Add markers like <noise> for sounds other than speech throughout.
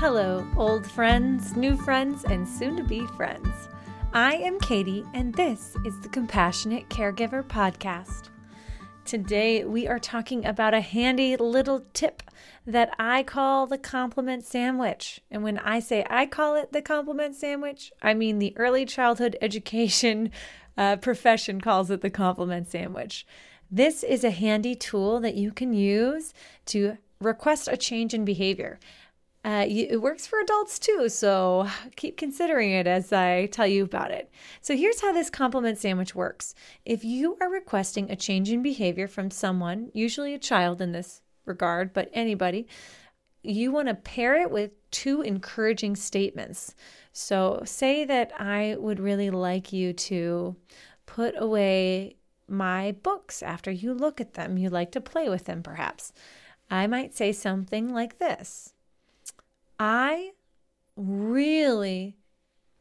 Hello, old friends, new friends, and soon to be friends. I am Katie, and this is the Compassionate Caregiver Podcast. Today, we are talking about a handy little tip that I call the compliment sandwich. And when I say I call it the compliment sandwich, I mean the early childhood <laughs> education uh, profession calls it the compliment sandwich. This is a handy tool that you can use to request a change in behavior. Uh, it works for adults too, so keep considering it as I tell you about it. So, here's how this compliment sandwich works. If you are requesting a change in behavior from someone, usually a child in this regard, but anybody, you want to pair it with two encouraging statements. So, say that I would really like you to put away my books after you look at them. You like to play with them, perhaps. I might say something like this I really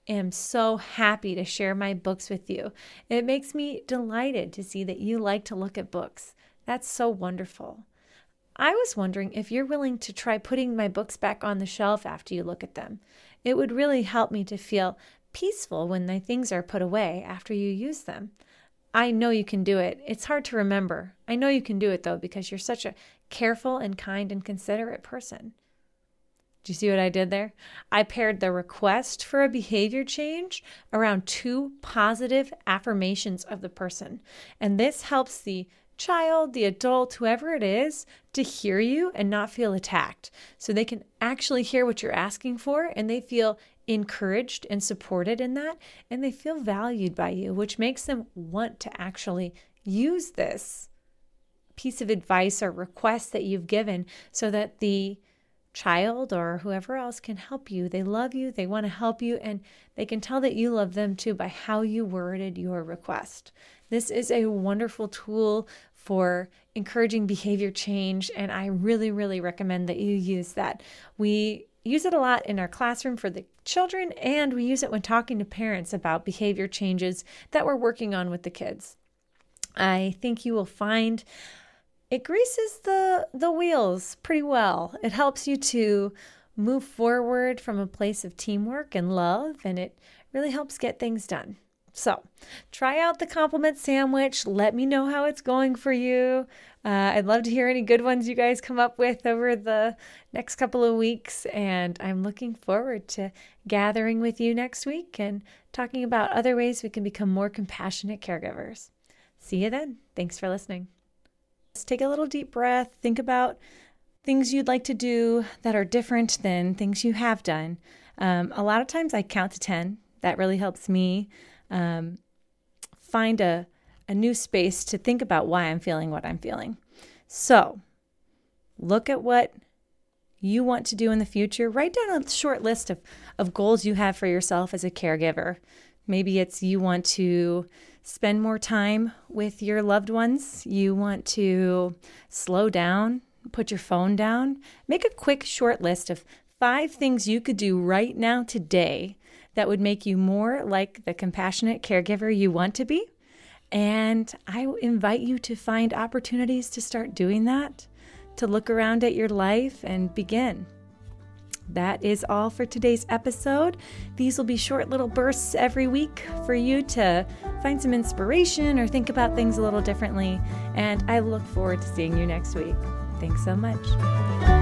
am so happy to share my books with you. It makes me delighted to see that you like to look at books. That's so wonderful. I was wondering if you're willing to try putting my books back on the shelf after you look at them. It would really help me to feel peaceful when the things are put away after you use them. I know you can do it. It's hard to remember. I know you can do it though because you're such a careful and kind and considerate person. Do you see what I did there? I paired the request for a behavior change around two positive affirmations of the person. And this helps the child, the adult, whoever it is, to hear you and not feel attacked. So they can actually hear what you're asking for and they feel encouraged and supported in that. And they feel valued by you, which makes them want to actually use this piece of advice or request that you've given so that the child or whoever else can help you. They love you, they want to help you, and they can tell that you love them too by how you worded your request. This is a wonderful tool for encouraging behavior change, and I really, really recommend that you use that. We use it a lot in our classroom for the children, and we use it when talking to parents about behavior changes that we're working on with the kids. I think you will find it greases the the wheels pretty well. It helps you to move forward from a place of teamwork and love and it really helps get things done. So, try out the compliment sandwich. Let me know how it's going for you. Uh, I'd love to hear any good ones you guys come up with over the next couple of weeks. And I'm looking forward to gathering with you next week and talking about other ways we can become more compassionate caregivers. See you then. Thanks for listening. Take a little deep breath. Think about things you'd like to do that are different than things you have done. Um, a lot of times I count to 10. That really helps me um, find a, a new space to think about why I'm feeling what I'm feeling. So look at what you want to do in the future. Write down a short list of, of goals you have for yourself as a caregiver. Maybe it's you want to spend more time with your loved ones, you want to slow down, put your phone down, make a quick short list of five things you could do right now today that would make you more like the compassionate caregiver you want to be. And I invite you to find opportunities to start doing that, to look around at your life and begin. That is all for today's episode. These will be short little bursts every week for you to find some inspiration or think about things a little differently. And I look forward to seeing you next week. Thanks so much.